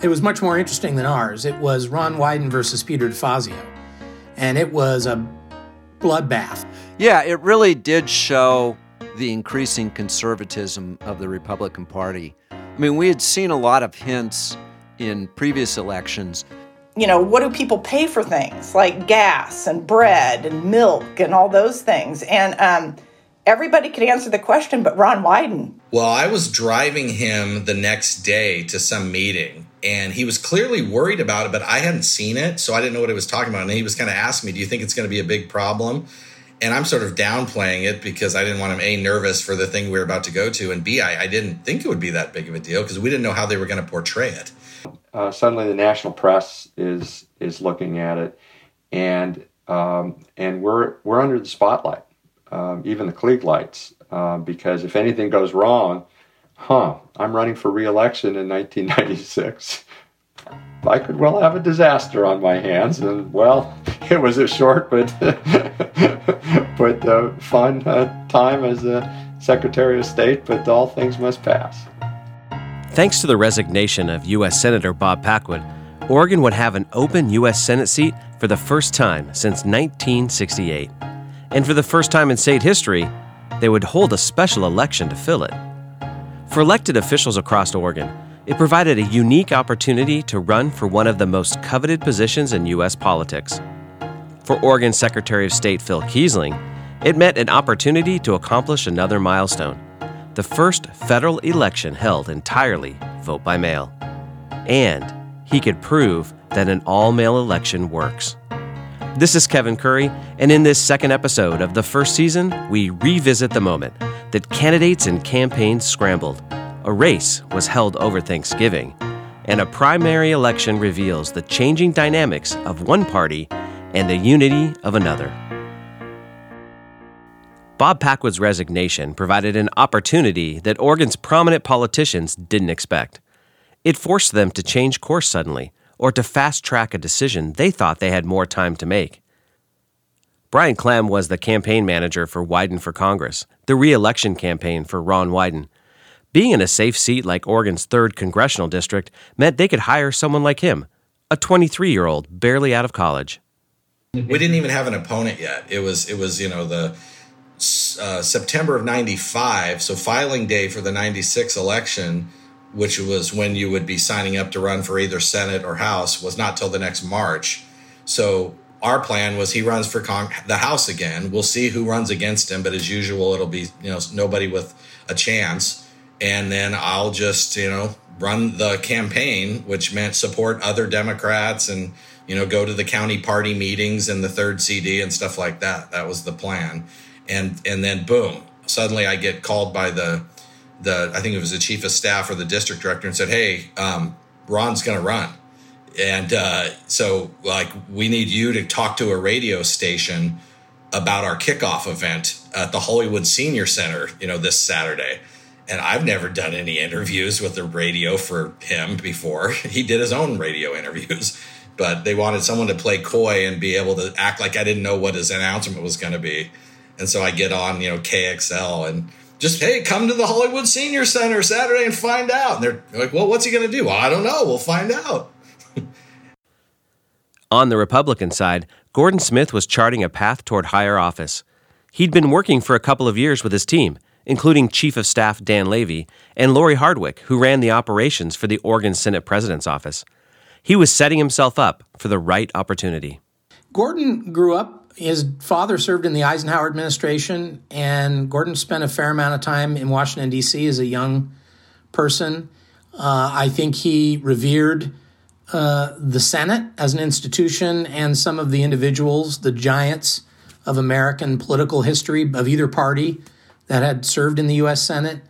it was much more interesting than ours. It was Ron Wyden versus Peter DeFazio, and it was a bloodbath. Yeah, it really did show the increasing conservatism of the Republican Party. I mean, we had seen a lot of hints in previous elections. You know, what do people pay for things like gas and bread and milk and all those things? And um, everybody could answer the question, but Ron Wyden. Well, I was driving him the next day to some meeting, and he was clearly worried about it, but I hadn't seen it, so I didn't know what he was talking about. And he was kind of asking me, "Do you think it's going to be a big problem?" And I'm sort of downplaying it because I didn't want him a nervous for the thing we were about to go to, and b I, I didn't think it would be that big of a deal because we didn't know how they were going to portray it. Uh, suddenly, the national press is is looking at it, and um, and we're we're under the spotlight, um, even the Klieg lights, uh, because if anything goes wrong, huh? I'm running for reelection in 1996. I could well have a disaster on my hands, and well, it was a short but but uh, fun uh, time as a Secretary of State. But all things must pass. Thanks to the resignation of U.S. Senator Bob Packwood, Oregon would have an open U.S. Senate seat for the first time since 1968. And for the first time in state history, they would hold a special election to fill it. For elected officials across Oregon, it provided a unique opportunity to run for one of the most coveted positions in U.S. politics. For Oregon Secretary of State Phil Keisling, it meant an opportunity to accomplish another milestone the first federal election held entirely vote by mail. And he could prove that an all mail election works. This is Kevin Curry, and in this second episode of the first season, we revisit the moment that candidates and campaigns scrambled. A race was held over Thanksgiving, and a primary election reveals the changing dynamics of one party and the unity of another. Bob Packwood's resignation provided an opportunity that Oregon's prominent politicians didn't expect. It forced them to change course suddenly or to fast track a decision they thought they had more time to make. Brian Clem was the campaign manager for Wyden for Congress, the re election campaign for Ron Wyden. Being in a safe seat like Oregon's 3rd congressional district meant they could hire someone like him, a 23 year old barely out of college. We didn't even have an opponent yet. It was, it was, you know, the uh, September of 95, so filing day for the 96 election, which was when you would be signing up to run for either Senate or House, was not till the next March. So our plan was he runs for Cong- the House again. We'll see who runs against him, but as usual, it'll be you know nobody with a chance. And then I'll just you know run the campaign, which meant support other Democrats and you know go to the county party meetings and the third CD and stuff like that. That was the plan and and then boom, suddenly I get called by the the I think it was the chief of staff or the district director and said, "Hey, um, Ron's going to run." And uh, so, like, we need you to talk to a radio station about our kickoff event at the Hollywood Senior Center, you know, this Saturday. And I've never done any interviews with the radio for him before. He did his own radio interviews, but they wanted someone to play coy and be able to act like I didn't know what his announcement was going to be. And so I get on, you know, KXL and just, hey, come to the Hollywood Senior Center Saturday and find out. And they're like, well, what's he going to do? Well, I don't know. We'll find out. On the Republican side, Gordon Smith was charting a path toward higher office. He'd been working for a couple of years with his team, including Chief of Staff Dan Levy and Lori Hardwick, who ran the operations for the Oregon Senate President's office. He was setting himself up for the right opportunity. Gordon grew up his father served in the Eisenhower administration, and Gordon spent a fair amount of time in Washington, D.C. as a young person. Uh, I think he revered uh, the Senate as an institution and some of the individuals, the giants of American political history of either party that had served in the U.S. Senate.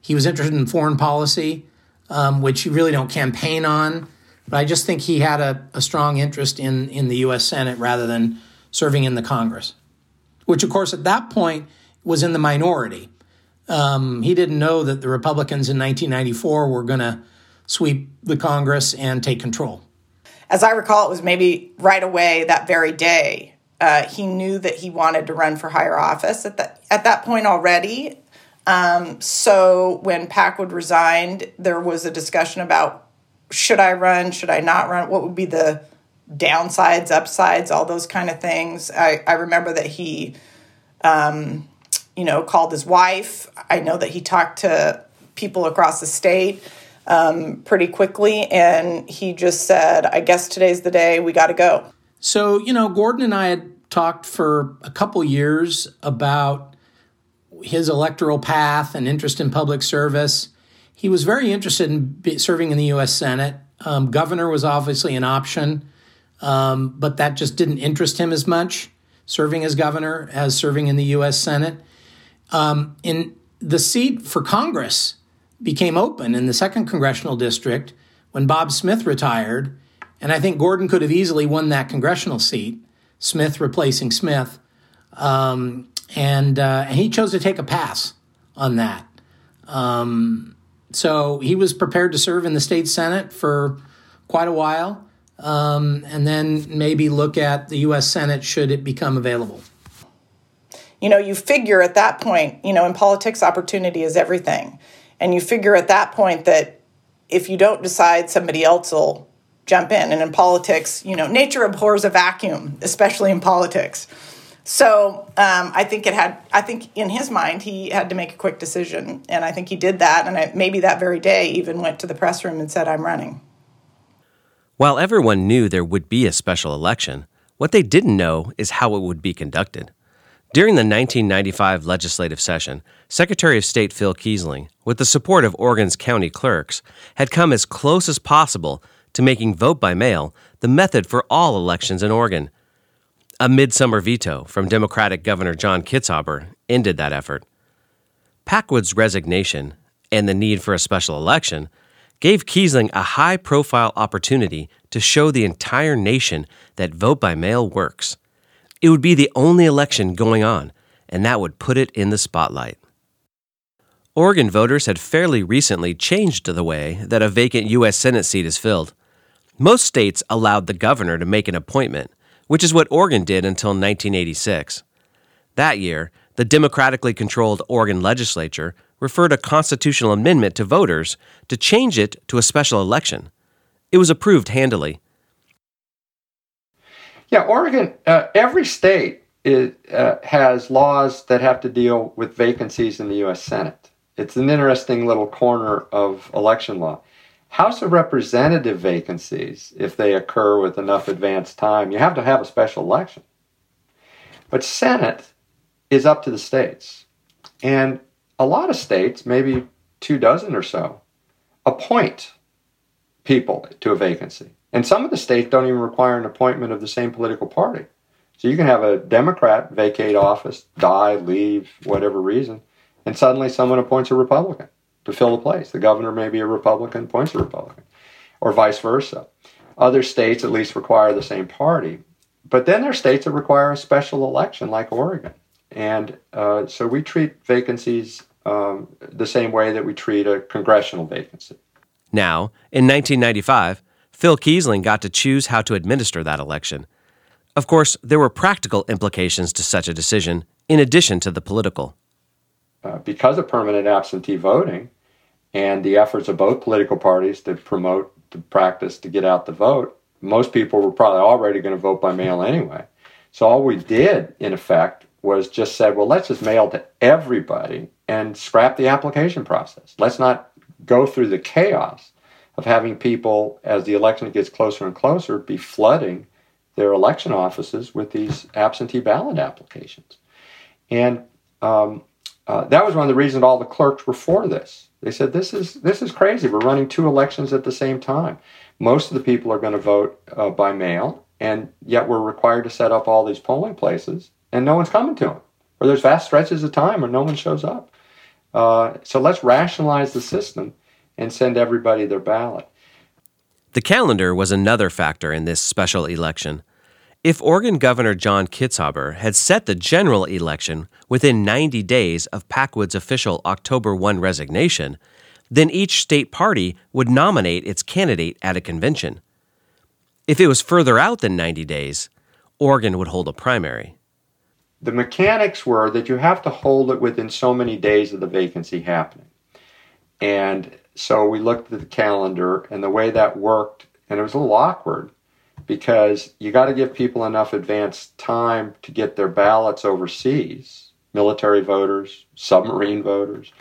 He was interested in foreign policy, um, which you really don't campaign on. But I just think he had a, a strong interest in, in the U.S. Senate rather than serving in the Congress, which, of course, at that point was in the minority. Um, he didn't know that the Republicans in 1994 were going to sweep the Congress and take control. As I recall, it was maybe right away that very day. Uh, he knew that he wanted to run for higher office at that at that point already. Um, so when Packwood resigned, there was a discussion about should I run? Should I not run? What would be the downsides, upsides, all those kind of things. I, I remember that he, um, you know, called his wife. I know that he talked to people across the state um, pretty quickly, and he just said, I guess today's the day, we got to go. So, you know, Gordon and I had talked for a couple years about his electoral path and interest in public service. He was very interested in serving in the U.S. Senate. Um, governor was obviously an option, um, but that just didn't interest him as much, serving as governor as serving in the U.S. Senate. Um, in the seat for Congress became open in the second congressional district when Bob Smith retired, and I think Gordon could have easily won that congressional seat. Smith replacing Smith, um, and uh, and he chose to take a pass on that. Um, so he was prepared to serve in the state senate for quite a while, um, and then maybe look at the U.S. Senate should it become available. You know, you figure at that point, you know, in politics, opportunity is everything, and you figure at that point that if you don't decide, somebody else will jump in. And in politics, you know, nature abhors a vacuum, especially in politics. So um, I think it had. I think in his mind, he had to make a quick decision, and I think he did that. And I, maybe that very day, even went to the press room and said, "I'm running." While everyone knew there would be a special election, what they didn't know is how it would be conducted. During the 1995 legislative session, Secretary of State Phil Keisling, with the support of Oregon's county clerks, had come as close as possible to making vote by mail the method for all elections in Oregon. A midsummer veto from Democratic Governor John Kitzhaber ended that effort. Packwood's resignation and the need for a special election gave Keisling a high profile opportunity to show the entire nation that vote by mail works. It would be the only election going on, and that would put it in the spotlight. Oregon voters had fairly recently changed the way that a vacant U.S. Senate seat is filled. Most states allowed the governor to make an appointment, which is what Oregon did until 1986. That year, the democratically controlled Oregon legislature referred a constitutional amendment to voters to change it to a special election. It was approved handily. Yeah, Oregon, uh, every state is, uh, has laws that have to deal with vacancies in the U.S. Senate. It's an interesting little corner of election law. House of Representative vacancies, if they occur with enough advance time, you have to have a special election. But Senate is up to the states. And a lot of states, maybe two dozen or so, appoint people to a vacancy. And some of the states don't even require an appointment of the same political party. So you can have a Democrat vacate office, die, leave, whatever reason, and suddenly someone appoints a Republican to fill the place. The governor may be a Republican, appoints a Republican, or vice versa. Other states at least require the same party. But then there are states that require a special election, like Oregon. And uh, so we treat vacancies um, the same way that we treat a congressional vacancy. Now, in 1995, Phil Keisling got to choose how to administer that election. Of course, there were practical implications to such a decision, in addition to the political. Uh, because of permanent absentee voting and the efforts of both political parties to promote the practice to get out the vote, most people were probably already going to vote by mail anyway. So all we did, in effect, was just said, well, let's just mail to everybody and scrap the application process. Let's not go through the chaos of having people, as the election gets closer and closer, be flooding their election offices with these absentee ballot applications. And um, uh, that was one of the reasons all the clerks were for this. They said, "This is this is crazy. We're running two elections at the same time. Most of the people are going to vote uh, by mail, and yet we're required to set up all these polling places, and no one's coming to them. Or there's vast stretches of time where no one shows up. Uh, so let's rationalize the system and send everybody their ballot." The calendar was another factor in this special election. If Oregon Governor John Kitzhaber had set the general election within 90 days of Packwood's official October 1 resignation, then each state party would nominate its candidate at a convention. If it was further out than 90 days, Oregon would hold a primary. The mechanics were that you have to hold it within so many days of the vacancy happening. And so we looked at the calendar and the way that worked, and it was a little awkward because you got to give people enough advance time to get their ballots overseas military voters, submarine voters.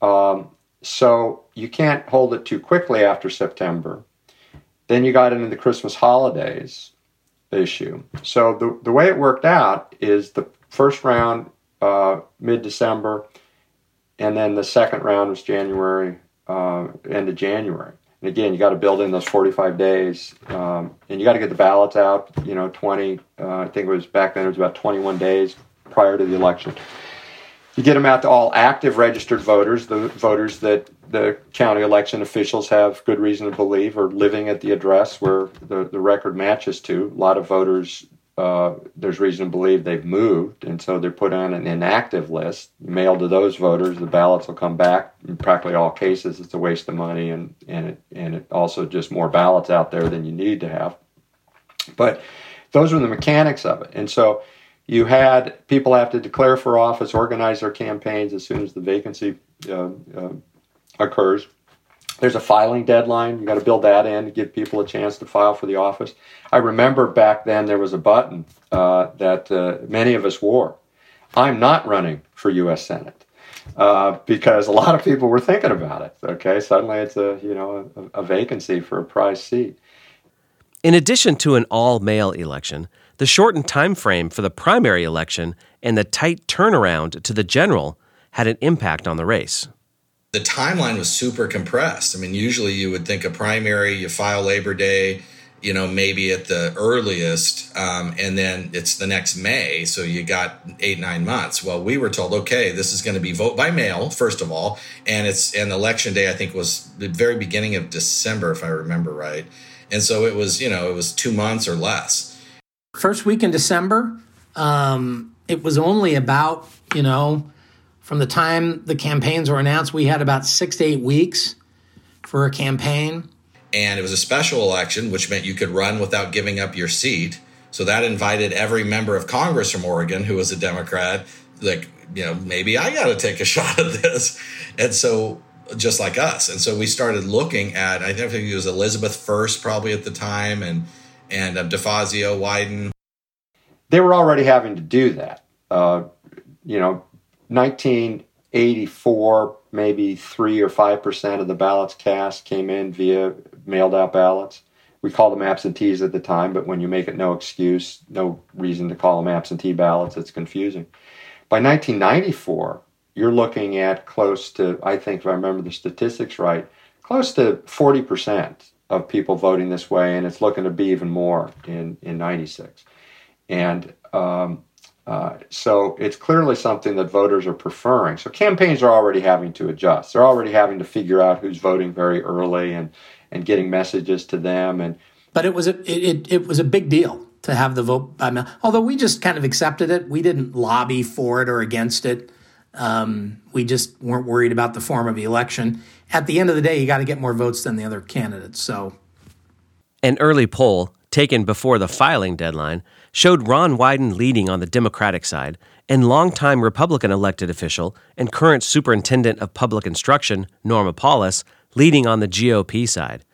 Um, so you can't hold it too quickly after September. Then you got into the Christmas holidays issue. So the, the way it worked out is the first round uh, mid December, and then the second round was January, uh, end of January. And again, you got to build in those 45 days, um, and you got to get the ballots out. You know, 20. Uh, I think it was back then. It was about 21 days prior to the election. You get them out to all active registered voters, the voters that the county election officials have good reason to believe are living at the address where the, the record matches to. A lot of voters, uh, there's reason to believe they've moved, and so they're put on an inactive list. Mailed to those voters, the ballots will come back. In practically all cases, it's a waste of money, and and it, and it also just more ballots out there than you need to have. But those are the mechanics of it, and so you had people have to declare for office, organize their campaigns as soon as the vacancy uh, uh, occurs. There's a filing deadline. You got to build that in to give people a chance to file for the office. I remember back then there was a button uh, that uh, many of us wore. I'm not running for U.S. Senate. Uh, because a lot of people were thinking about it. Okay, suddenly it's a you know a, a vacancy for a prize seat. In addition to an all-mail election, the shortened time frame for the primary election and the tight turnaround to the general had an impact on the race. The timeline was super compressed. I mean, usually you would think a primary, you file Labor Day, you know, maybe at the earliest, um, and then it's the next May. So you got eight, nine months. Well, we were told, okay, this is going to be vote by mail, first of all. And it's, and election day, I think was the very beginning of December, if I remember right. And so it was, you know, it was two months or less. First week in December, um, it was only about, you know, from the time the campaigns were announced, we had about six to eight weeks for a campaign. And it was a special election, which meant you could run without giving up your seat. So that invited every member of Congress from Oregon who was a Democrat, like, you know, maybe I got to take a shot at this. And so, just like us. And so we started looking at, I think it was Elizabeth Furse, probably at the time, and and um, DeFazio, Wyden. They were already having to do that. Uh, you know, 1984, maybe three or five percent of the ballots cast came in via mailed out ballots. We called them absentees at the time, but when you make it no excuse, no reason to call them absentee ballots, it's confusing. By 1994, you're looking at close to, I think, if I remember the statistics right, close to 40 percent of people voting this way, and it's looking to be even more in in '96. And um, uh, so it's clearly something that voters are preferring. So campaigns are already having to adjust. They're already having to figure out who's voting very early and and getting messages to them. And but it was a it, it was a big deal to have the vote by mail. Although we just kind of accepted it, we didn't lobby for it or against it. Um, we just weren't worried about the form of the election at the end of the day, you got to get more votes than the other candidates. So, an early poll taken before the filing deadline showed Ron Wyden leading on the Democratic side and longtime Republican elected official and current superintendent of public instruction, Norma Paulus, leading on the GOP side.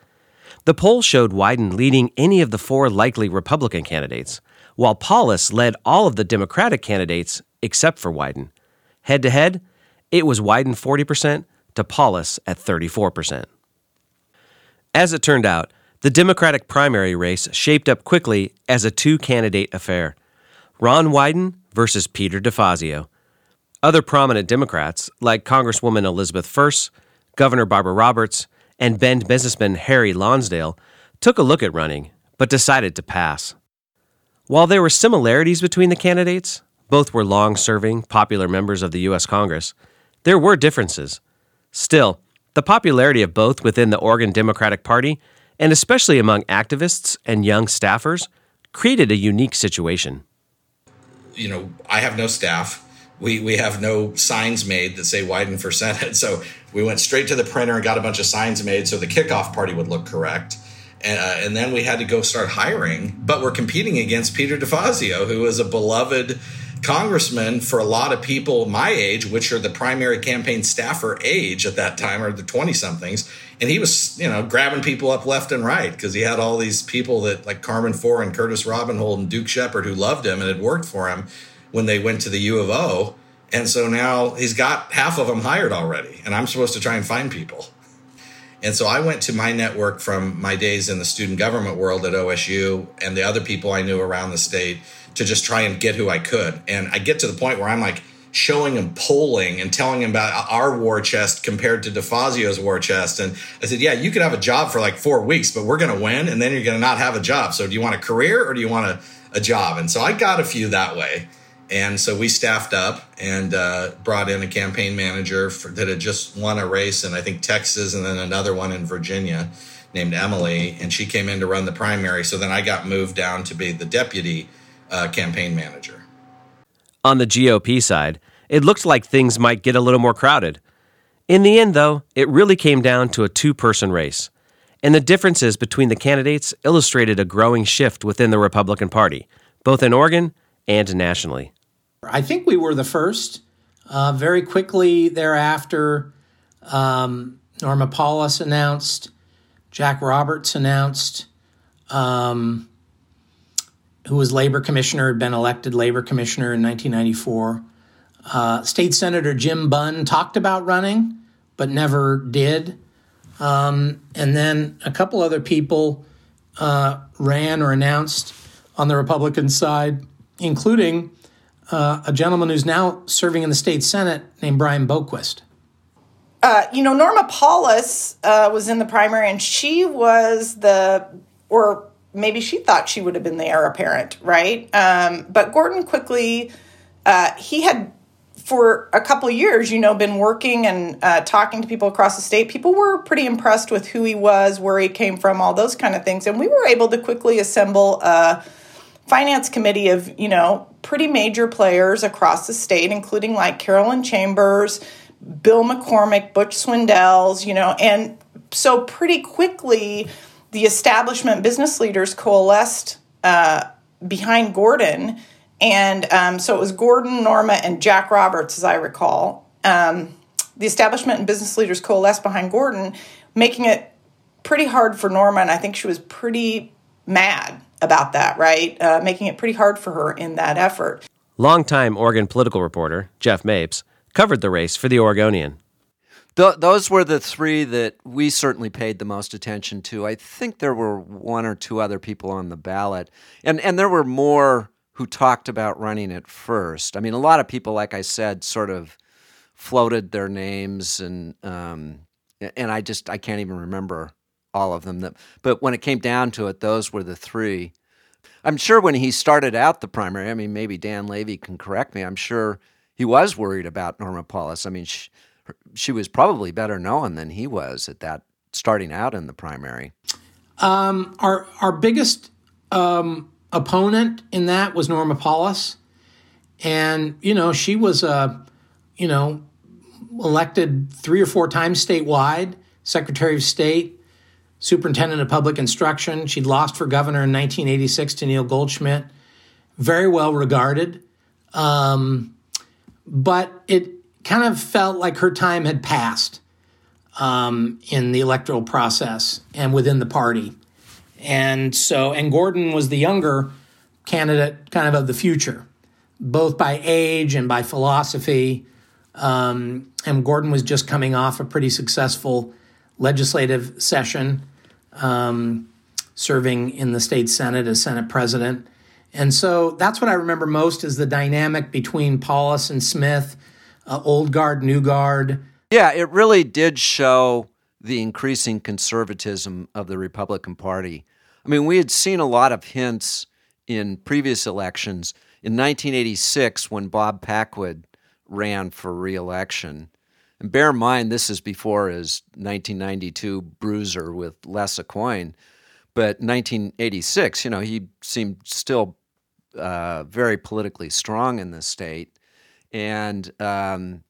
The poll showed Wyden leading any of the four likely Republican candidates, while Paulus led all of the Democratic candidates except for Wyden. Head to head, it was Wyden 40%, to Paulus at 34%. As it turned out, the Democratic primary race shaped up quickly as a two candidate affair Ron Wyden versus Peter DeFazio. Other prominent Democrats, like Congresswoman Elizabeth Furse, Governor Barbara Roberts, and Bend businessman Harry Lonsdale, took a look at running, but decided to pass. While there were similarities between the candidates, both were long serving, popular members of the U.S. Congress, there were differences. Still, the popularity of both within the Oregon Democratic Party, and especially among activists and young staffers, created a unique situation. You know, I have no staff. We, we have no signs made that say Wyden for Senate. So we went straight to the printer and got a bunch of signs made so the kickoff party would look correct. And, uh, and then we had to go start hiring. But we're competing against Peter DeFazio, who is a beloved congressman for a lot of people my age, which are the primary campaign staffer age at that time, or the 20 somethings. And he was, you know, grabbing people up left and right because he had all these people that, like Carmen Four and Curtis Robinhold and Duke Shepard, who loved him and had worked for him when they went to the U of O. And so now he's got half of them hired already, and I'm supposed to try and find people. And so I went to my network from my days in the student government world at OSU and the other people I knew around the state to just try and get who I could. And I get to the point where I'm like showing him polling and telling him about our war chest compared to DeFazio's war chest. And I said, Yeah, you could have a job for like four weeks, but we're going to win. And then you're going to not have a job. So do you want a career or do you want a, a job? And so I got a few that way. And so we staffed up and uh, brought in a campaign manager for, that had just won a race in, I think, Texas and then another one in Virginia named Emily. And she came in to run the primary. So then I got moved down to be the deputy uh, campaign manager. On the GOP side, it looked like things might get a little more crowded. In the end, though, it really came down to a two person race. And the differences between the candidates illustrated a growing shift within the Republican Party, both in Oregon and nationally. I think we were the first. Uh, very quickly thereafter, um, Norma Paulus announced, Jack Roberts announced, um, who was labor commissioner, had been elected labor commissioner in 1994. Uh, State Senator Jim Bunn talked about running, but never did. Um, and then a couple other people uh, ran or announced on the Republican side, including uh, a gentleman who's now serving in the state senate named Brian Boquist. Uh, you know, Norma Paulus uh, was in the primary, and she was the, or maybe she thought she would have been the heir apparent, right? Um, but Gordon quickly, uh, he had for a couple years, you know, been working and uh, talking to people across the state. People were pretty impressed with who he was, where he came from, all those kind of things, and we were able to quickly assemble a finance committee of, you know, pretty major players across the state, including like Carolyn Chambers, Bill McCormick, Butch Swindells, you know, and so pretty quickly the establishment business leaders coalesced uh, behind Gordon. And um, so it was Gordon, Norma, and Jack Roberts, as I recall. Um, the establishment and business leaders coalesced behind Gordon, making it pretty hard for Norma. And I think she was pretty mad about that, right? Uh, making it pretty hard for her in that effort. Longtime Oregon political reporter Jeff Mapes covered the race for the Oregonian. Th- those were the three that we certainly paid the most attention to. I think there were one or two other people on the ballot, and and there were more who talked about running it first. I mean, a lot of people, like I said, sort of floated their names, and um, and I just I can't even remember all of them. That, but when it came down to it, those were the three. I'm sure when he started out the primary, I mean, maybe Dan Levy can correct me. I'm sure he was worried about Norma Paulus. I mean, she, she was probably better known than he was at that starting out in the primary. Um, our our biggest um, opponent in that was Norma Paulus, and you know she was a uh, you know elected three or four times statewide, Secretary of State, superintendent of public instruction. She'd lost for governor in 1986 to Neil Goldschmidt. Very well regarded. Um, but it kind of felt like her time had passed um, in the electoral process and within the party. And so, and Gordon was the younger candidate, kind of of the future, both by age and by philosophy. Um, and Gordon was just coming off a pretty successful legislative session, um, serving in the state senate as senate president. And so that's what I remember most is the dynamic between Paulus and Smith, uh, old guard, new guard. Yeah, it really did show the increasing conservatism of the Republican Party. I mean, we had seen a lot of hints in previous elections. In 1986, when Bob Packwood ran for reelection, and bear in mind, this is before his 1992 bruiser with Les AuCoin. But 1986, you know, he seemed still uh, very politically strong in the state. And um,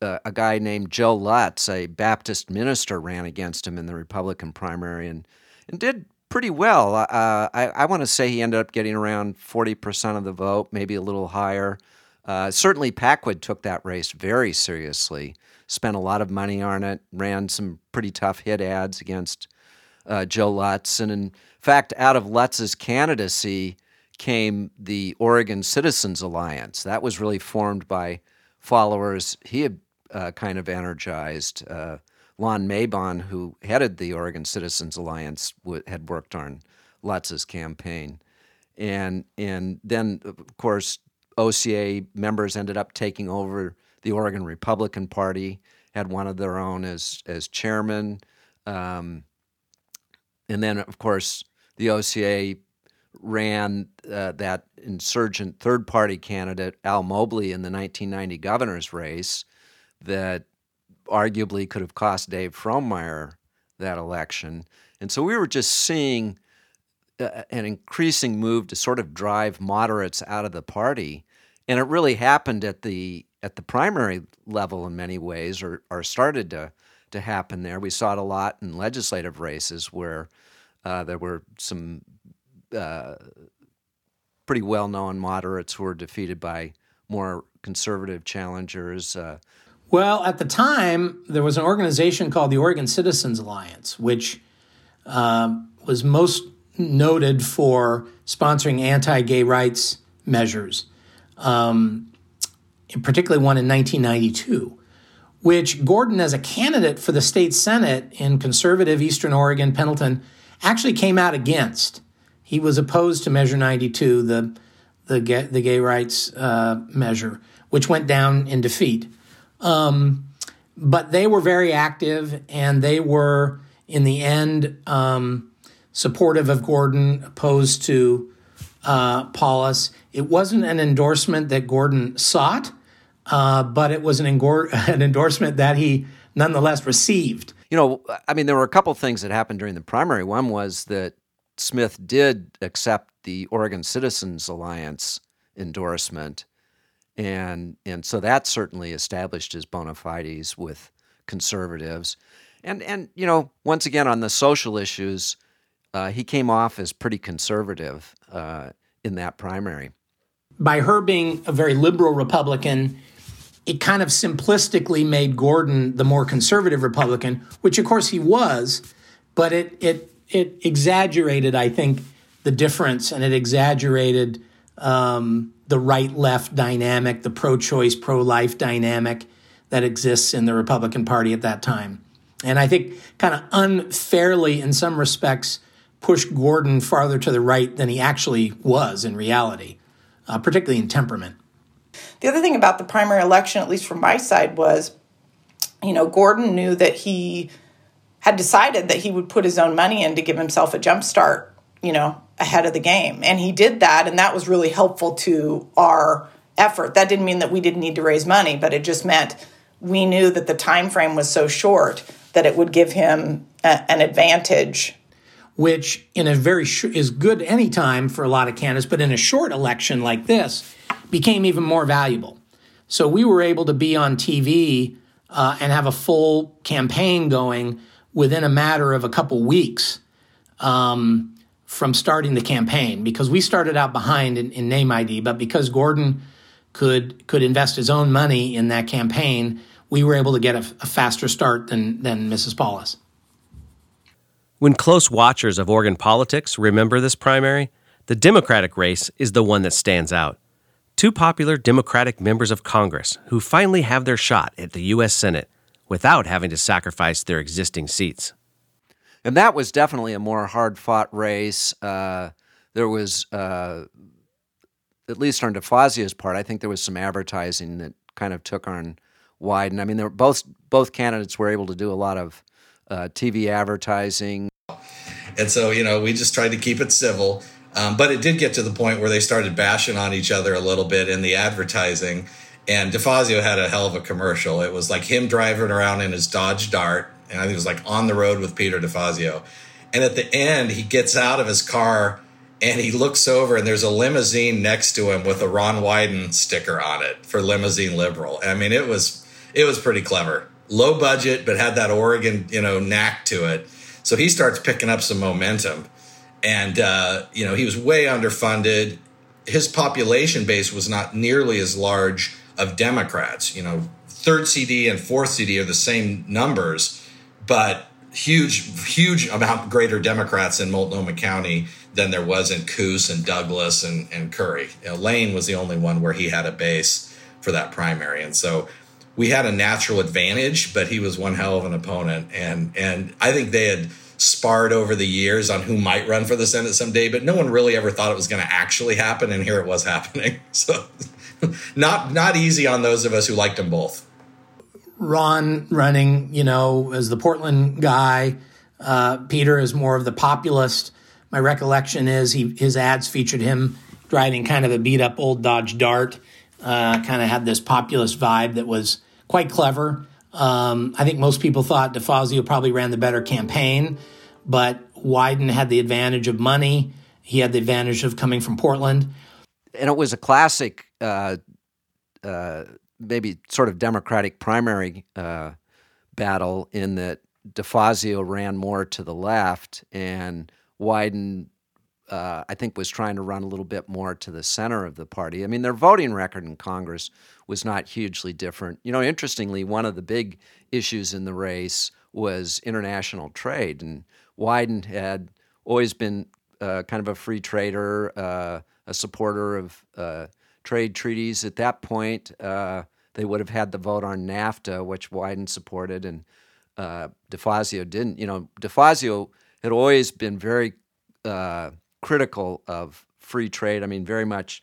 uh, a guy named Joe Lutz, a Baptist minister, ran against him in the Republican primary and, and did pretty well. Uh, I, I want to say he ended up getting around 40% of the vote, maybe a little higher. Uh, certainly, Packwood took that race very seriously, spent a lot of money on it, ran some pretty tough hit ads against uh, Joe Lutz. And in fact, out of Lutz's candidacy came the Oregon Citizens Alliance. That was really formed by followers he had uh, kind of energized. Uh, Lon Mabon, who headed the Oregon Citizens Alliance, w- had worked on Lutz's campaign. And, and then, of course, OCA members ended up taking over the Oregon Republican Party, had one of their own as, as chairman. Um, and then, of course, the OCA ran uh, that insurgent third party candidate, Al Mobley, in the 1990 governor's race that arguably could have cost Dave Frohnmayer that election. And so we were just seeing uh, an increasing move to sort of drive moderates out of the party. And it really happened at the at the primary level in many ways, or, or started to to happen there. We saw it a lot in legislative races where uh, there were some uh, pretty well known moderates were defeated by more conservative challengers. Uh, well, at the time, there was an organization called the Oregon Citizens Alliance, which uh, was most noted for sponsoring anti gay rights measures, um, particularly one in 1992 which Gordon, as a candidate for the state Senate in conservative Eastern Oregon, Pendleton, actually came out against. He was opposed to Measure 92, the, the, gay, the gay rights uh, measure, which went down in defeat. Um, but they were very active and they were, in the end, um, supportive of Gordon, opposed to uh, Paulus. It wasn't an endorsement that Gordon sought uh, but it was an, an endorsement that he nonetheless received. You know, I mean, there were a couple things that happened during the primary. One was that Smith did accept the Oregon Citizens Alliance endorsement, and and so that certainly established his bona fides with conservatives, and and you know, once again on the social issues, uh, he came off as pretty conservative uh, in that primary. By her being a very liberal Republican, it kind of simplistically made Gordon the more conservative Republican, which of course he was, but it it it exaggerated, I think, the difference, and it exaggerated um, the right left dynamic, the pro choice, pro life dynamic that exists in the Republican Party at that time. And I think kind of unfairly, in some respects, pushed Gordon farther to the right than he actually was in reality, uh, particularly in temperament. The other thing about the primary election, at least from my side, was you know, Gordon knew that he had decided that he would put his own money in to give himself a jump start, you know, ahead of the game. And he did that, and that was really helpful to our effort. That didn't mean that we didn't need to raise money, but it just meant we knew that the time frame was so short that it would give him a, an advantage which in a very sh- is good any time for a lot of candidates but in a short election like this became even more valuable. So we were able to be on TV uh, and have a full campaign going within a matter of a couple weeks um, from starting the campaign because we started out behind in, in name ID, but because Gordon could could invest his own money in that campaign, we were able to get a, a faster start than than Mrs. Paulus. When close watchers of Oregon politics remember this primary, the Democratic race is the one that stands out two popular Democratic members of Congress who finally have their shot at the U.S. Senate without having to sacrifice their existing seats. And that was definitely a more hard fought race. Uh, there was, uh, at least on DeFazio's part, I think there was some advertising that kind of took on Wyden. And I mean, there were both both candidates were able to do a lot of uh, TV advertising. And so, you know, we just tried to keep it civil. Um, but it did get to the point where they started bashing on each other a little bit in the advertising. And DeFazio had a hell of a commercial. It was like him driving around in his Dodge Dart, and I think it was like on the road with Peter DeFazio. And at the end, he gets out of his car and he looks over, and there's a limousine next to him with a Ron Wyden sticker on it for limousine liberal. I mean, it was it was pretty clever, low budget, but had that Oregon you know knack to it. So he starts picking up some momentum and uh, you know he was way underfunded his population base was not nearly as large of Democrats. You know, third CD and fourth CD are the same numbers, but huge, huge amount greater Democrats in Multnomah County than there was in Coos and Douglas and, and Curry. You know, Lane was the only one where he had a base for that primary. And so we had a natural advantage, but he was one hell of an opponent. And and I think they had sparred over the years on who might run for the Senate someday, but no one really ever thought it was going to actually happen. And here it was happening. So not not easy on those of us who liked them both. Ron running, you know, as the Portland guy. Uh, Peter is more of the populist. My recollection is he his ads featured him driving kind of a beat up old Dodge Dart. Uh, kind of had this populist vibe that was quite clever. Um, I think most people thought DeFazio probably ran the better campaign, but Wyden had the advantage of money. He had the advantage of coming from Portland. And it was a classic, uh, uh, maybe sort of Democratic primary uh, battle in that DeFazio ran more to the left and Wyden, uh, I think, was trying to run a little bit more to the center of the party. I mean, their voting record in Congress was not hugely different. You know, interestingly, one of the big issues in the race was international trade, and Wyden had always been uh, kind of a free trader, uh, a supporter of uh, trade treaties. At that point, uh, they would have had the vote on NAFTA, which Wyden supported, and uh, DeFazio didn't. You know, DeFazio had always been very uh, critical of free trade. I mean, very much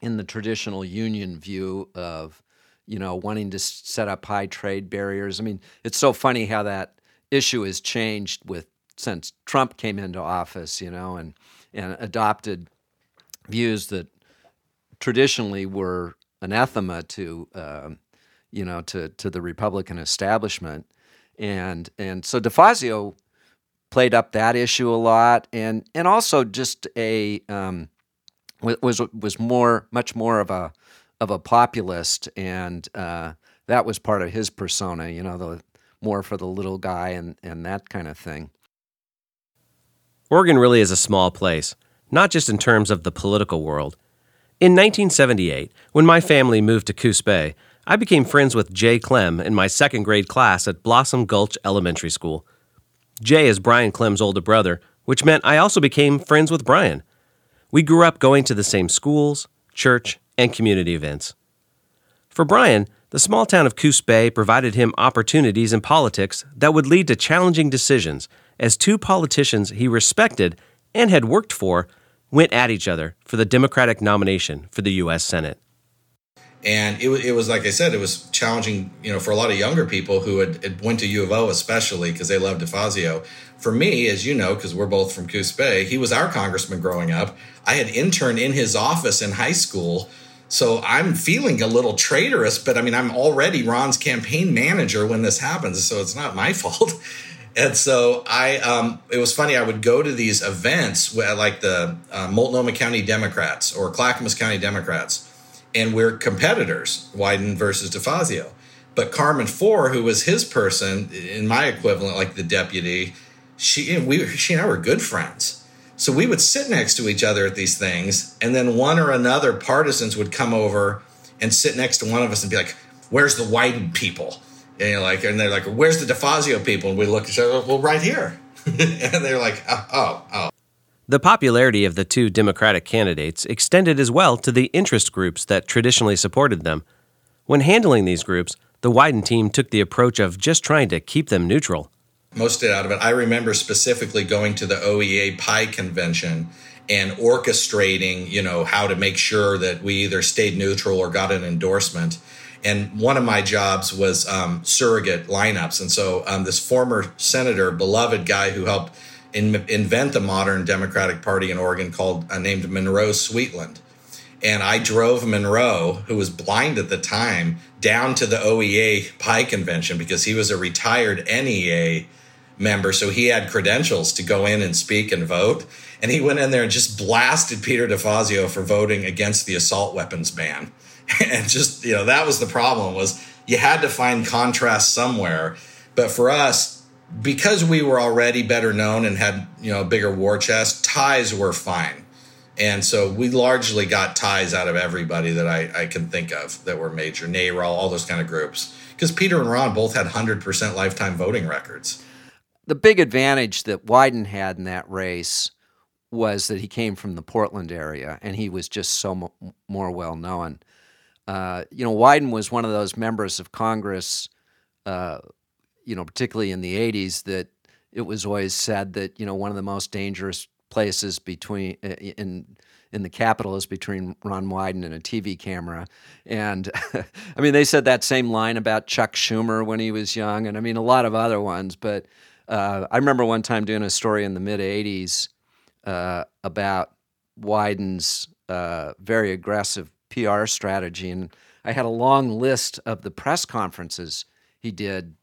in the traditional union view of, you know, wanting to set up high trade barriers. I mean, it's so funny how that issue has changed with since Trump came into office, you know, and and adopted views that traditionally were anathema to, uh, you know, to to the Republican establishment, and and so DeFazio played up that issue a lot, and and also just a um, was was more much more of a of a populist, and uh, that was part of his persona. You know, the more for the little guy and and that kind of thing. Oregon really is a small place, not just in terms of the political world. In 1978, when my family moved to Coos Bay, I became friends with Jay Clem in my second grade class at Blossom Gulch Elementary School. Jay is Brian Clem's older brother, which meant I also became friends with Brian. We grew up going to the same schools, church, and community events. For Brian, the small town of Coos Bay provided him opportunities in politics that would lead to challenging decisions as two politicians he respected and had worked for went at each other for the Democratic nomination for the U.S. Senate and it, it was like I said, it was challenging, you know, for a lot of younger people who had, had went to U of O, especially because they loved DeFazio. For me, as you know, because we're both from Coos Bay, he was our congressman growing up. I had interned in his office in high school, so I'm feeling a little traitorous. But I mean, I'm already Ron's campaign manager when this happens, so it's not my fault. And so I, um, it was funny. I would go to these events, like the uh, Multnomah County Democrats or Clackamas County Democrats, and we're competitors, Wyden versus DeFazio. But Carmen Four, who was his person, in my equivalent, like the deputy, she we she and I were good friends. So we would sit next to each other at these things, and then one or another partisans would come over and sit next to one of us and be like, "Where's the Wyden people?" And you're like, and they're like, "Where's the DeFazio people?" And we look at each other, well, right here. and they're like, oh, oh, oh. The popularity of the two Democratic candidates extended as well to the interest groups that traditionally supported them. When handling these groups, the Wyden team took the approach of just trying to keep them neutral. Most it out of it. I remember specifically going to the OEA Pi convention and orchestrating, you know, how to make sure that we either stayed neutral or got an endorsement. And one of my jobs was um, surrogate lineups. And so um, this former senator, beloved guy who helped in, invent the modern Democratic Party in Oregon called uh, named Monroe Sweetland. And I drove Monroe, who was blind at the time, down to the OEA Pi convention because he was a retired NEA member. So he had credentials to go in and speak and vote. And he went in there and just blasted Peter DeFazio for voting against the assault weapons ban. and just, you know, that was the problem was you had to find contrast somewhere. But for us, because we were already better known and had you know a bigger war chest, ties were fine. And so we largely got ties out of everybody that I, I can think of that were major, NARAL, all those kind of groups. Because Peter and Ron both had 100% lifetime voting records. The big advantage that Wyden had in that race was that he came from the Portland area and he was just so more well known. Uh, you know, Wyden was one of those members of Congress, uh, you know, particularly in the 80s, that it was always said that, you know, one of the most dangerous places between uh, in in the Capitol is between Ron Wyden and a TV camera. And I mean, they said that same line about Chuck Schumer when he was young, and I mean, a lot of other ones. But uh, I remember one time doing a story in the mid 80s uh, about Wyden's uh, very aggressive PR strategy. And I had a long list of the press conferences he did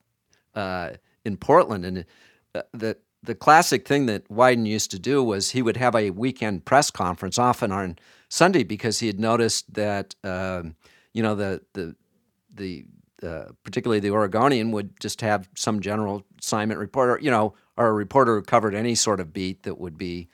uh, in Portland. And uh, the, the classic thing that Wyden used to do was he would have a weekend press conference, often on Sunday, because he had noticed that, um, you know, the, the, the, uh, particularly the Oregonian would just have some general assignment reporter, you know, or a reporter who covered any sort of beat that would be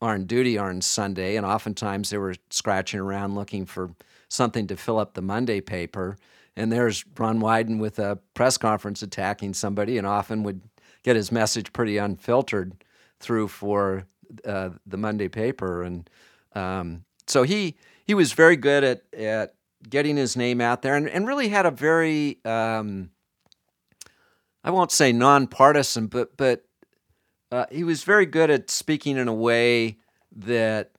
on duty on Sunday, and oftentimes they were scratching around looking for something to fill up the Monday paper. And there's Ron Wyden with a press conference attacking somebody, and often would get his message pretty unfiltered through for uh, the Monday paper. And um, so he he was very good at at getting his name out there, and, and really had a very um, I won't say nonpartisan, but but uh, he was very good at speaking in a way that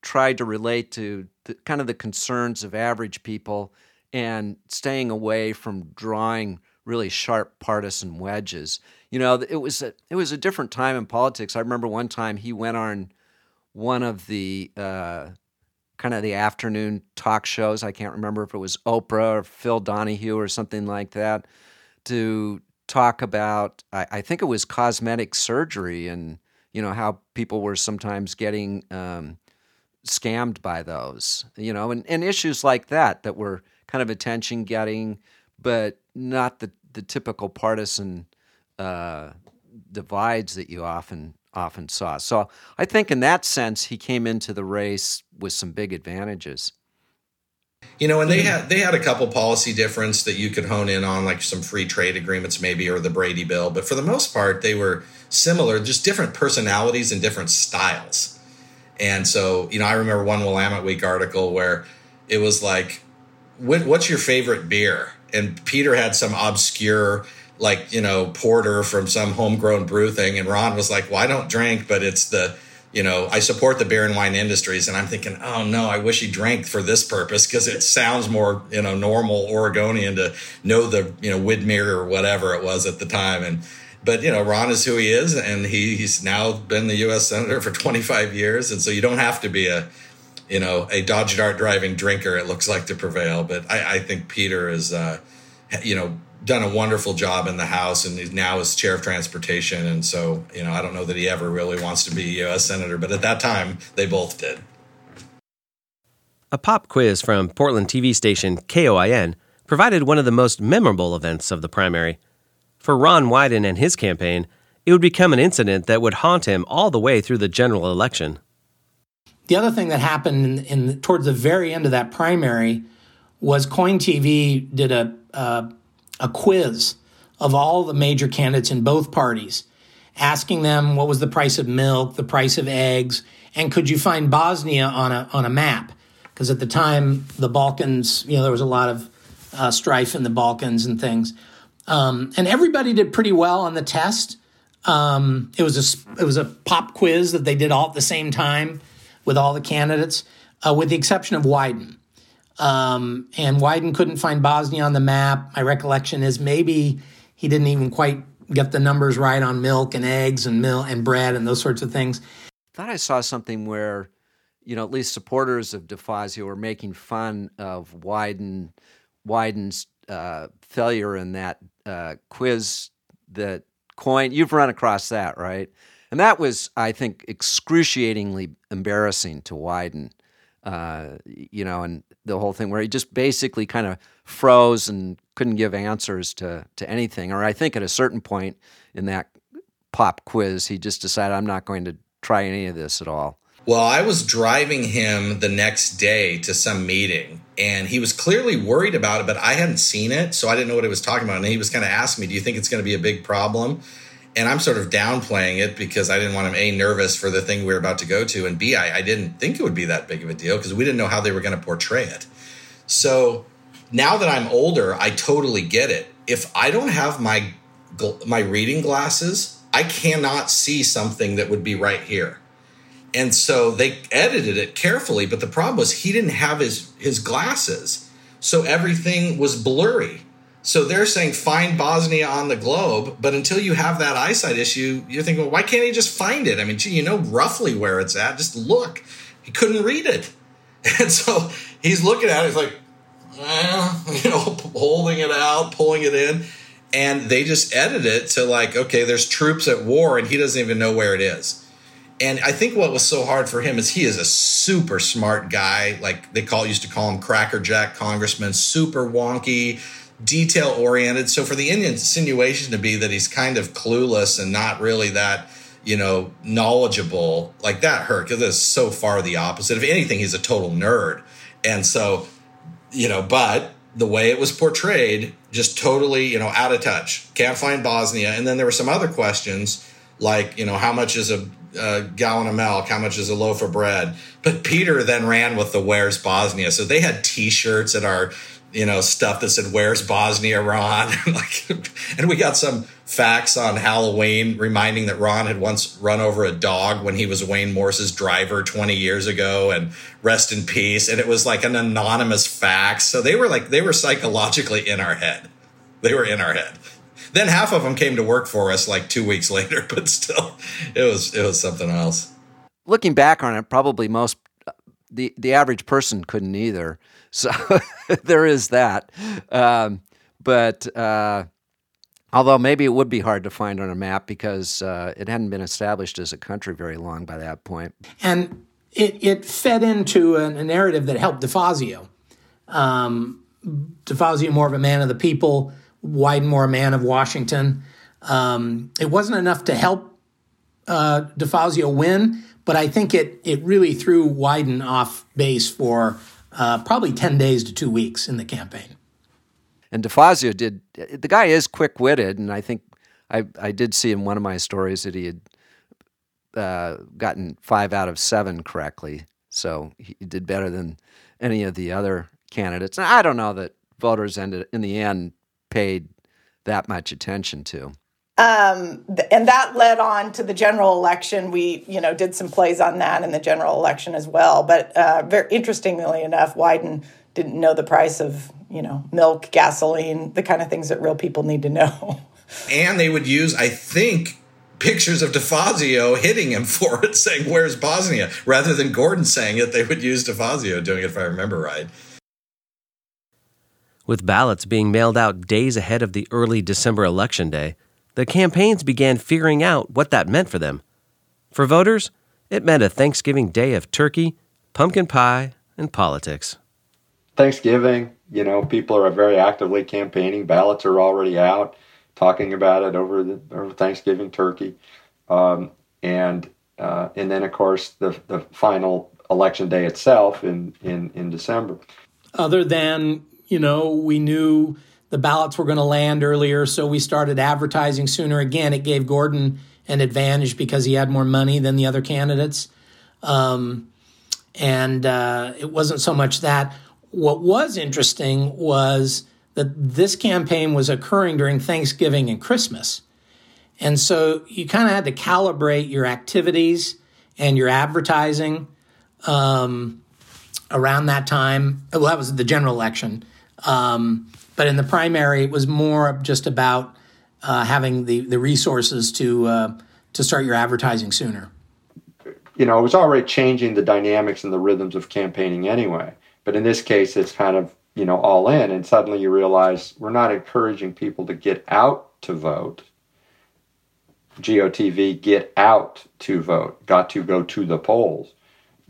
tried to relate to the, kind of the concerns of average people and staying away from drawing really sharp partisan wedges. You know, it was a, it was a different time in politics. I remember one time he went on one of the uh, kind of the afternoon talk shows. I can't remember if it was Oprah or Phil Donahue or something like that to talk about I, I, think it was cosmetic surgery and you know how people were sometimes getting um, scammed by those you know and, and issues like that that were kind of attention getting but not the, the typical partisan uh, divides that you often often saw. So i think in that sense he came into the race with some big advantages you know, and they hmm. had they had a couple policy difference that you could hone in on, like some free trade agreements, maybe, or the Brady bill. But for the most part, they were similar, just different personalities and different styles. And so, you know, I remember one Willamette Week article where it was like, "What's your favorite beer?" And Peter had some obscure, like you know, porter from some homegrown brew thing, and Ron was like, "Well, I don't drink, but it's the." You know, I support the beer and wine industries, and I'm thinking, oh no, I wish he drank for this purpose because it sounds more, you know, normal Oregonian to know the, you know, Widmer or whatever it was at the time. And, but you know, Ron is who he is, and he, he's now been the U.S. senator for 25 years, and so you don't have to be a, you know, a Dodge Dart driving drinker. It looks like to prevail, but I, I think Peter is, uh, you know, done a wonderful job in the House and now is chair of transportation. And so, you know, I don't know that he ever really wants to be a senator, but at that time, they both did. A pop quiz from Portland TV station KOIN provided one of the most memorable events of the primary. For Ron Wyden and his campaign, it would become an incident that would haunt him all the way through the general election. The other thing that happened in, in towards the very end of that primary was KOIN TV did a, a a quiz of all the major candidates in both parties, asking them what was the price of milk, the price of eggs, and could you find Bosnia on a on a map? Because at the time, the Balkans, you know, there was a lot of uh, strife in the Balkans and things, um, and everybody did pretty well on the test. Um, it was a it was a pop quiz that they did all at the same time with all the candidates, uh, with the exception of Wyden. Um, and Wyden couldn't find Bosnia on the map. My recollection is maybe he didn't even quite get the numbers right on milk and eggs and milk and bread and those sorts of things. I thought I saw something where, you know, at least supporters of DeFazio were making fun of Wyden, Wyden's uh, failure in that uh, quiz that KOIN. You've run across that, right? And that was, I think, excruciatingly embarrassing to Wyden uh, you know, and the whole thing where he just basically kind of froze and couldn't give answers to to anything. Or I think at a certain point in that pop quiz, he just decided I'm not going to try any of this at all. Well, I was driving him the next day to some meeting and he was clearly worried about it, but I hadn't seen it, so I didn't know what he was talking about. And he was kind of asking me, "Do you think it's going to be a big problem?" And I'm sort of downplaying it because I didn't want him a nervous for the thing we were about to go to, and b I, I didn't think it would be that big of a deal because we didn't know how they were going to portray it. So now that I'm older, I totally get it. If I don't have my my reading glasses, I cannot see something that would be right here and so they edited it carefully but the problem was he didn't have his his glasses so everything was blurry so they're saying find bosnia on the globe but until you have that eyesight issue you're thinking well, why can't he just find it? I mean gee, you know roughly where it's at. Just look. He couldn't read it. And so he's looking at it. He's like you know holding it out pulling it in. And they just edit it to like okay there's troops at war and he doesn't even know where it is. And I think what was so hard for him is he is a super smart guy. Like they call used to call him crackerjack congressman, super wonky, detail oriented. So for the insinuation to be that he's kind of clueless and not really that, you know, knowledgeable, like that hurt because so far the opposite. If anything, he's a total nerd. And so, you know, but the way it was portrayed, just totally, you know, out of touch. Can't find Bosnia. And then there were some other questions like, you know, how much is a a gallon of milk? How much is a loaf of bread? But Peter then ran with the Where's Bosnia. So they had T-shirts at our, you know, stuff that said Where's Bosnia, Ron? like, and we got some fax on Halloween reminding that Ron had once run over a dog when he was Wayne Morse's driver 20 years ago, and rest in peace. And it was like an anonymous fax. So they were like they were psychologically in our head. They were in our head. Then half of them came to work for us like two weeks later, but still, it was it was something else. Looking back on it, probably most uh, the the average person couldn't either. So there is that. Um, but uh, although maybe it would be hard to find on a map because uh, it hadn't been established as a country very long by that point. And it, it fed into a, a narrative that helped DeFazio. Um, DeFazio, more of a man of the people, Wyden more a man of Washington. Um, it wasn't enough to help uh, DeFazio win, but I think it it really threw Wyden off base for uh, probably ten days to two weeks in the campaign. And DeFazio did. The guy is quick witted, and I think I I did see in one of my stories that he had uh, gotten five out of seven correctly, so he did better than any of the other candidates. And I don't know that voters ended in the end paid that much attention to. Um, and that led on to the general election. We, you know, did some plays on that in the general election as well. But uh, very interestingly enough, Wyden didn't know the price of, you know, milk, gasoline, the kind of things that real people need to know. And they would use, I think, pictures of DeFazio hitting him for it, saying, Where's Bosnia? Rather than Gordon saying it, they would use DeFazio doing it, if I remember right. With ballots being mailed out days ahead of the early December election day, the campaigns began figuring out what that meant for them. For voters, it meant a Thanksgiving day of turkey, pumpkin pie, and politics. Thanksgiving, you know, people are very actively campaigning. Ballots are already out, talking about it over the over Thanksgiving turkey, um, and uh, and then of course the the final election day itself in in in December. Other than you know, we knew the ballots were going to land earlier, so we started advertising sooner. Again, it gave Gordon an advantage because he had more money than the other candidates. Um, and uh, it wasn't so much that. What was interesting was that this campaign was occurring during Thanksgiving and Christmas. And so you kind of had to calibrate your activities and your advertising um, around that time. Well, that was the general election. Um, but in the primary, it was more just about uh, having the, the resources to uh, to start your advertising sooner. You know, it was already changing the dynamics and the rhythms of campaigning anyway. But in this case, it's kind of you know all in, and suddenly you realize we're not encouraging people to get out to vote. GOTV, get out to vote, got to go to the polls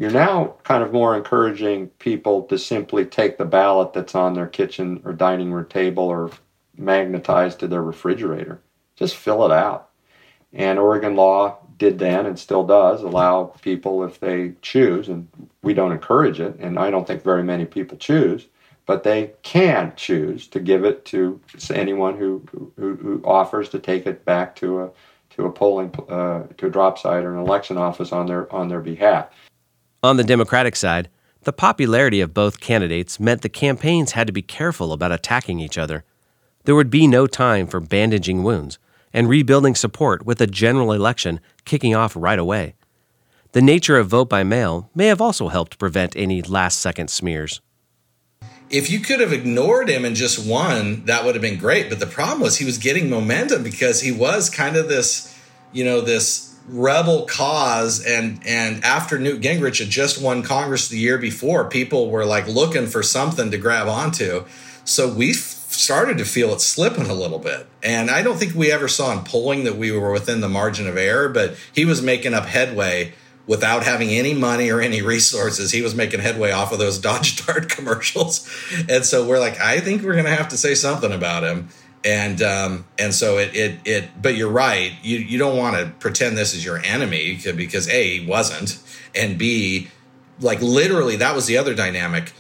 you're now kind of more encouraging people to simply take the ballot that's on their kitchen or dining room table or magnetized to their refrigerator. Just fill it out. And Oregon law did then and still does allow people if they choose, and we don't encourage it, and I don't think very many people choose, but they can choose to give it to anyone who, who, who offers to take it back to a to a polling uh, to a drop site or an election office on their on their behalf. On the Democratic side, the popularity of both candidates meant the campaigns had to be careful about attacking each other. There would be no time for bandaging wounds and rebuilding support with a general election kicking off right away. The nature of vote by mail may have also helped prevent any last second smears. If you could have ignored him and just won, that would have been great. But the problem was he was getting momentum because he was kind of this, you know, this rebel cause and and after Newt Gingrich had just won Congress the year before, people were like looking for something to grab onto. So we started to feel it slipping a little bit. And I don't think we ever saw in polling that we were within the margin of error, but he was making up headway without having any money or any resources. He was making headway off of those Dodge Dart commercials. And so we're like, I think we're going to have to say something about him. And um, and so it it it. But you're right. You you don't want to pretend this is your enemy because a he wasn't, and b like literally that was the other dynamic.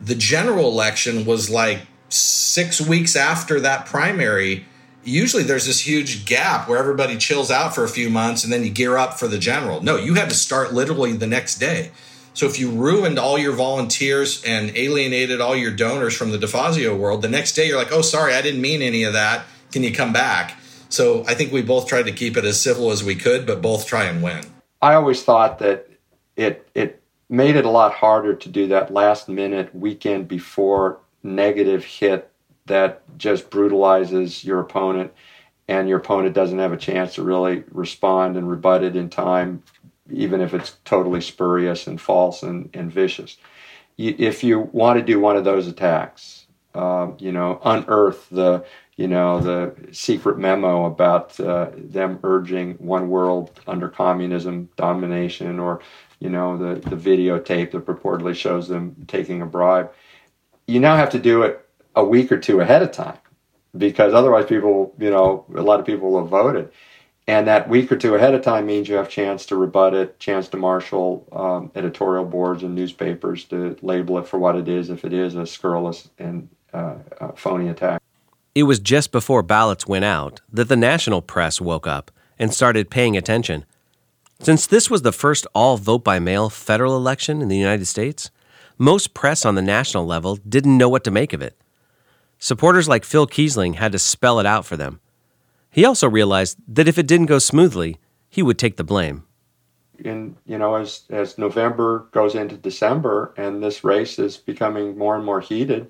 The general election was like six weeks after that primary, usually there's this huge gap where everybody chills out for a few months and then you gear up for the general. No, you had to start literally the next day. So if you ruined all your volunteers and alienated all your donors from the DeFazio world, the next day you're like, oh, sorry, I didn't mean any of that. Can you come back? So I think we both tried to keep it as civil as we could, but both try and win. I always thought that it it made it a lot harder to do that last minute weekend before negative hit that just brutalizes your opponent and your opponent doesn't have a chance to really respond and rebut it in time even if it's totally spurious and false and, and vicious you, if you want to do one of those attacks uh, you know unearth the you know the secret memo about uh, them urging one world under communism domination or you know the, the videotape that purportedly shows them taking a bribe you now have to do it a week or two ahead of time because otherwise people, you know, a lot of people will have voted. And that week or two ahead of time means you have chance to rebut it, chance to marshal um, editorial boards and newspapers to label it for what it is if it is a scurrilous and uh, uh, phony attack. It was just before ballots went out that the national press woke up and started paying attention. Since this was the first all vote by mail federal election in the United States, most press on the national level didn't know what to make of it. Supporters like Phil Kiesling had to spell it out for them. He also realized that if it didn't go smoothly, he would take the blame. In you know, as as November goes into December and this race is becoming more and more heated,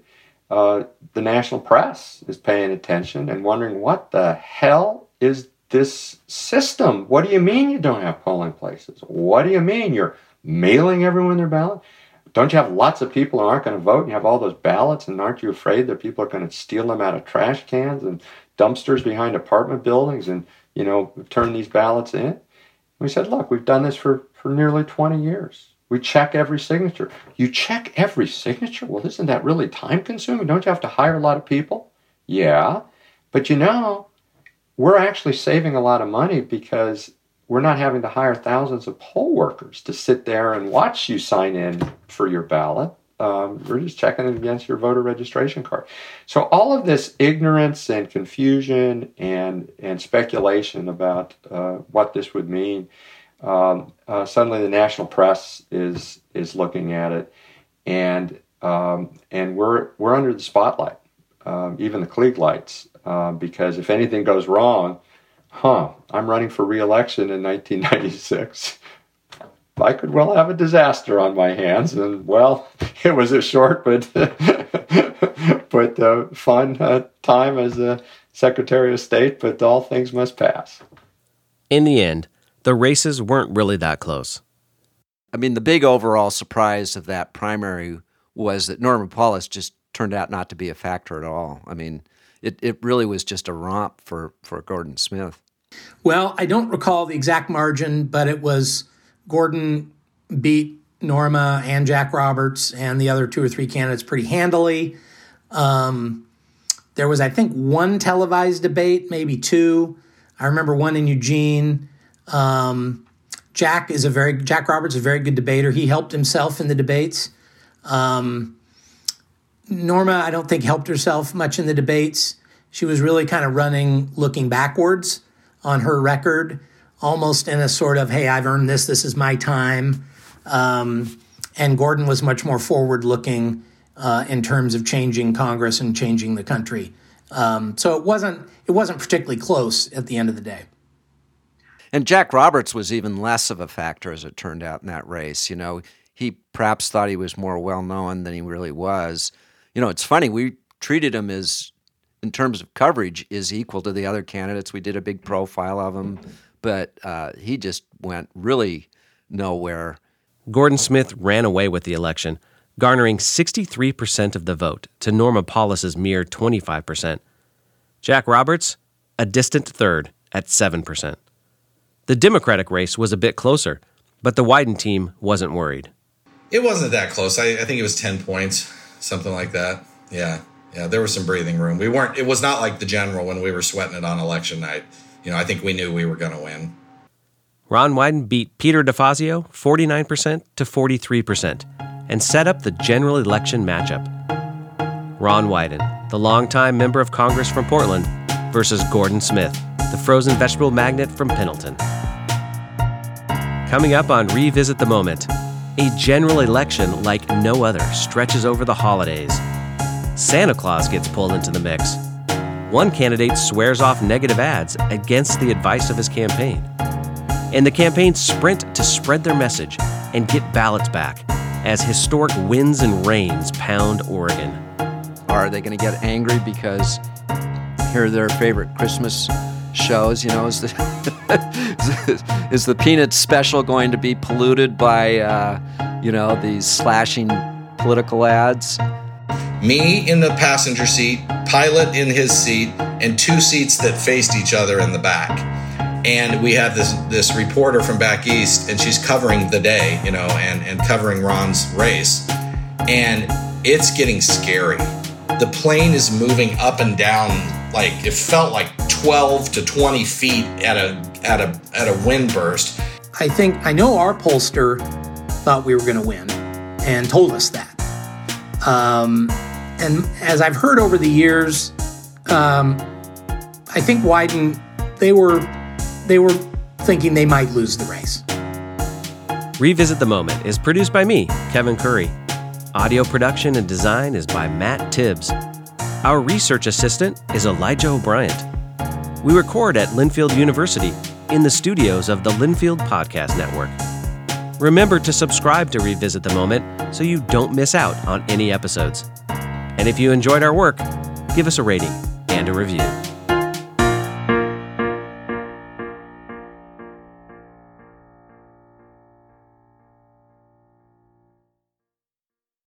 uh, the national press is paying attention and wondering what the hell is this system? What do you mean you don't have polling places? What do you mean you're mailing everyone their ballot? Don't you have lots of people who aren't going to vote and you have all those ballots and aren't you afraid that people are going to steal them out of trash cans and dumpsters behind apartment buildings and, you know, turn these ballots in? We said, look, we've done this for, for nearly 20 years. We check every signature. You check every signature? Well, isn't that really time consuming? Don't you have to hire a lot of people? Yeah. But you know, we're actually saving a lot of money because we're not having to hire thousands of poll workers to sit there and watch you sign in for your ballot. Um, we're just checking it against your voter registration card. So all of this ignorance and confusion and and speculation about uh, what this would mean, um, uh, suddenly the national press is is looking at it, and um, and we're we're under the spotlight, um, even the Klieg lights, uh, because if anything goes wrong, huh, I'm running for reelection in 1996. I could well have a disaster on my hands, and well, it was a short but but uh, fun uh, time as a Secretary of State. But all things must pass. In the end, the races weren't really that close. I mean, the big overall surprise of that primary was that Norma Paulus just turned out not to be a factor at all. I mean, it, it really was just a romp for, for Gordon Smith. Well, I don't recall the exact margin, but it was Gordon beat Norma and Jack Roberts and the other two or three candidates pretty handily. Um, there was, I think, one televised debate, maybe two. I remember one in Eugene. Um, Jack is a very Jack Roberts is a very good debater. He helped himself in the debates. Um, Norma, I don't think helped herself much in the debates. She was really kind of running, looking backwards on her record, almost in a sort of, "Hey, I've earned this. This is my time." Um, and Gordon was much more forward looking uh, in terms of changing Congress and changing the country. Um, so it wasn't it wasn't particularly close at the end of the day. And Jack Roberts was even less of a factor as it turned out in that race. You know, he perhaps thought he was more well known than he really was. You know, it's funny we treated him as in terms of coverage is equal to the other candidates. We did a big profile of him, but uh, he just went really nowhere. Gordon Smith ran away with the election garnering 63% of the vote to Norma Paulus's mere 25%. Jack Roberts, a distant third at 7%. The Democratic race was a bit closer, but the Wyden team wasn't worried. It wasn't that close. I, I think it was 10 points, something like that. Yeah. Yeah, there was some breathing room. We weren't it was not like the general when we were sweating it on election night. You know, I think we knew we were going to win. Ron Wyden beat Peter DeFazio 49% to 43% and set up the general election matchup. Ron Wyden, the longtime member of Congress from Portland, versus Gordon Smith, the frozen vegetable magnate from Pendleton. Coming up on Revisit the Moment, a general election like no other stretches over the holidays. Santa Claus gets pulled into the mix. One candidate swears off negative ads against the advice of his campaign. And the campaign sprint to spread their message and get ballots back as historic winds and rains pound Oregon. Are they going to get angry because here are their favorite Christmas shows? You know, is the, is the Peanuts special going to be polluted by, uh, you know, these slashing political ads? Me in the passenger seat, pilot in his seat, and two seats that faced each other in the back. And we have this this reporter from back east and she's covering the day you know and and covering ron's race. And it's getting scary. The plane is moving up and down like it felt like 12 to 20 feet at a at a at a wind burst. I think i know our pollster thought we were going to win and told us that. Um, and as i've heard over the years um, i think wyden they were they were thinking they might lose the race. Revisit the Moment is produced by me, Kevin Curry. Audio production and design is by Matt Tibbs. Our research assistant is Elijah O'Brien. We record at Linfield University in the studios of the Linfield Podcast Network. Remember to subscribe to Revisit the Moment so you don't miss out on any episodes. And if you enjoyed our work, give us a rating and a review.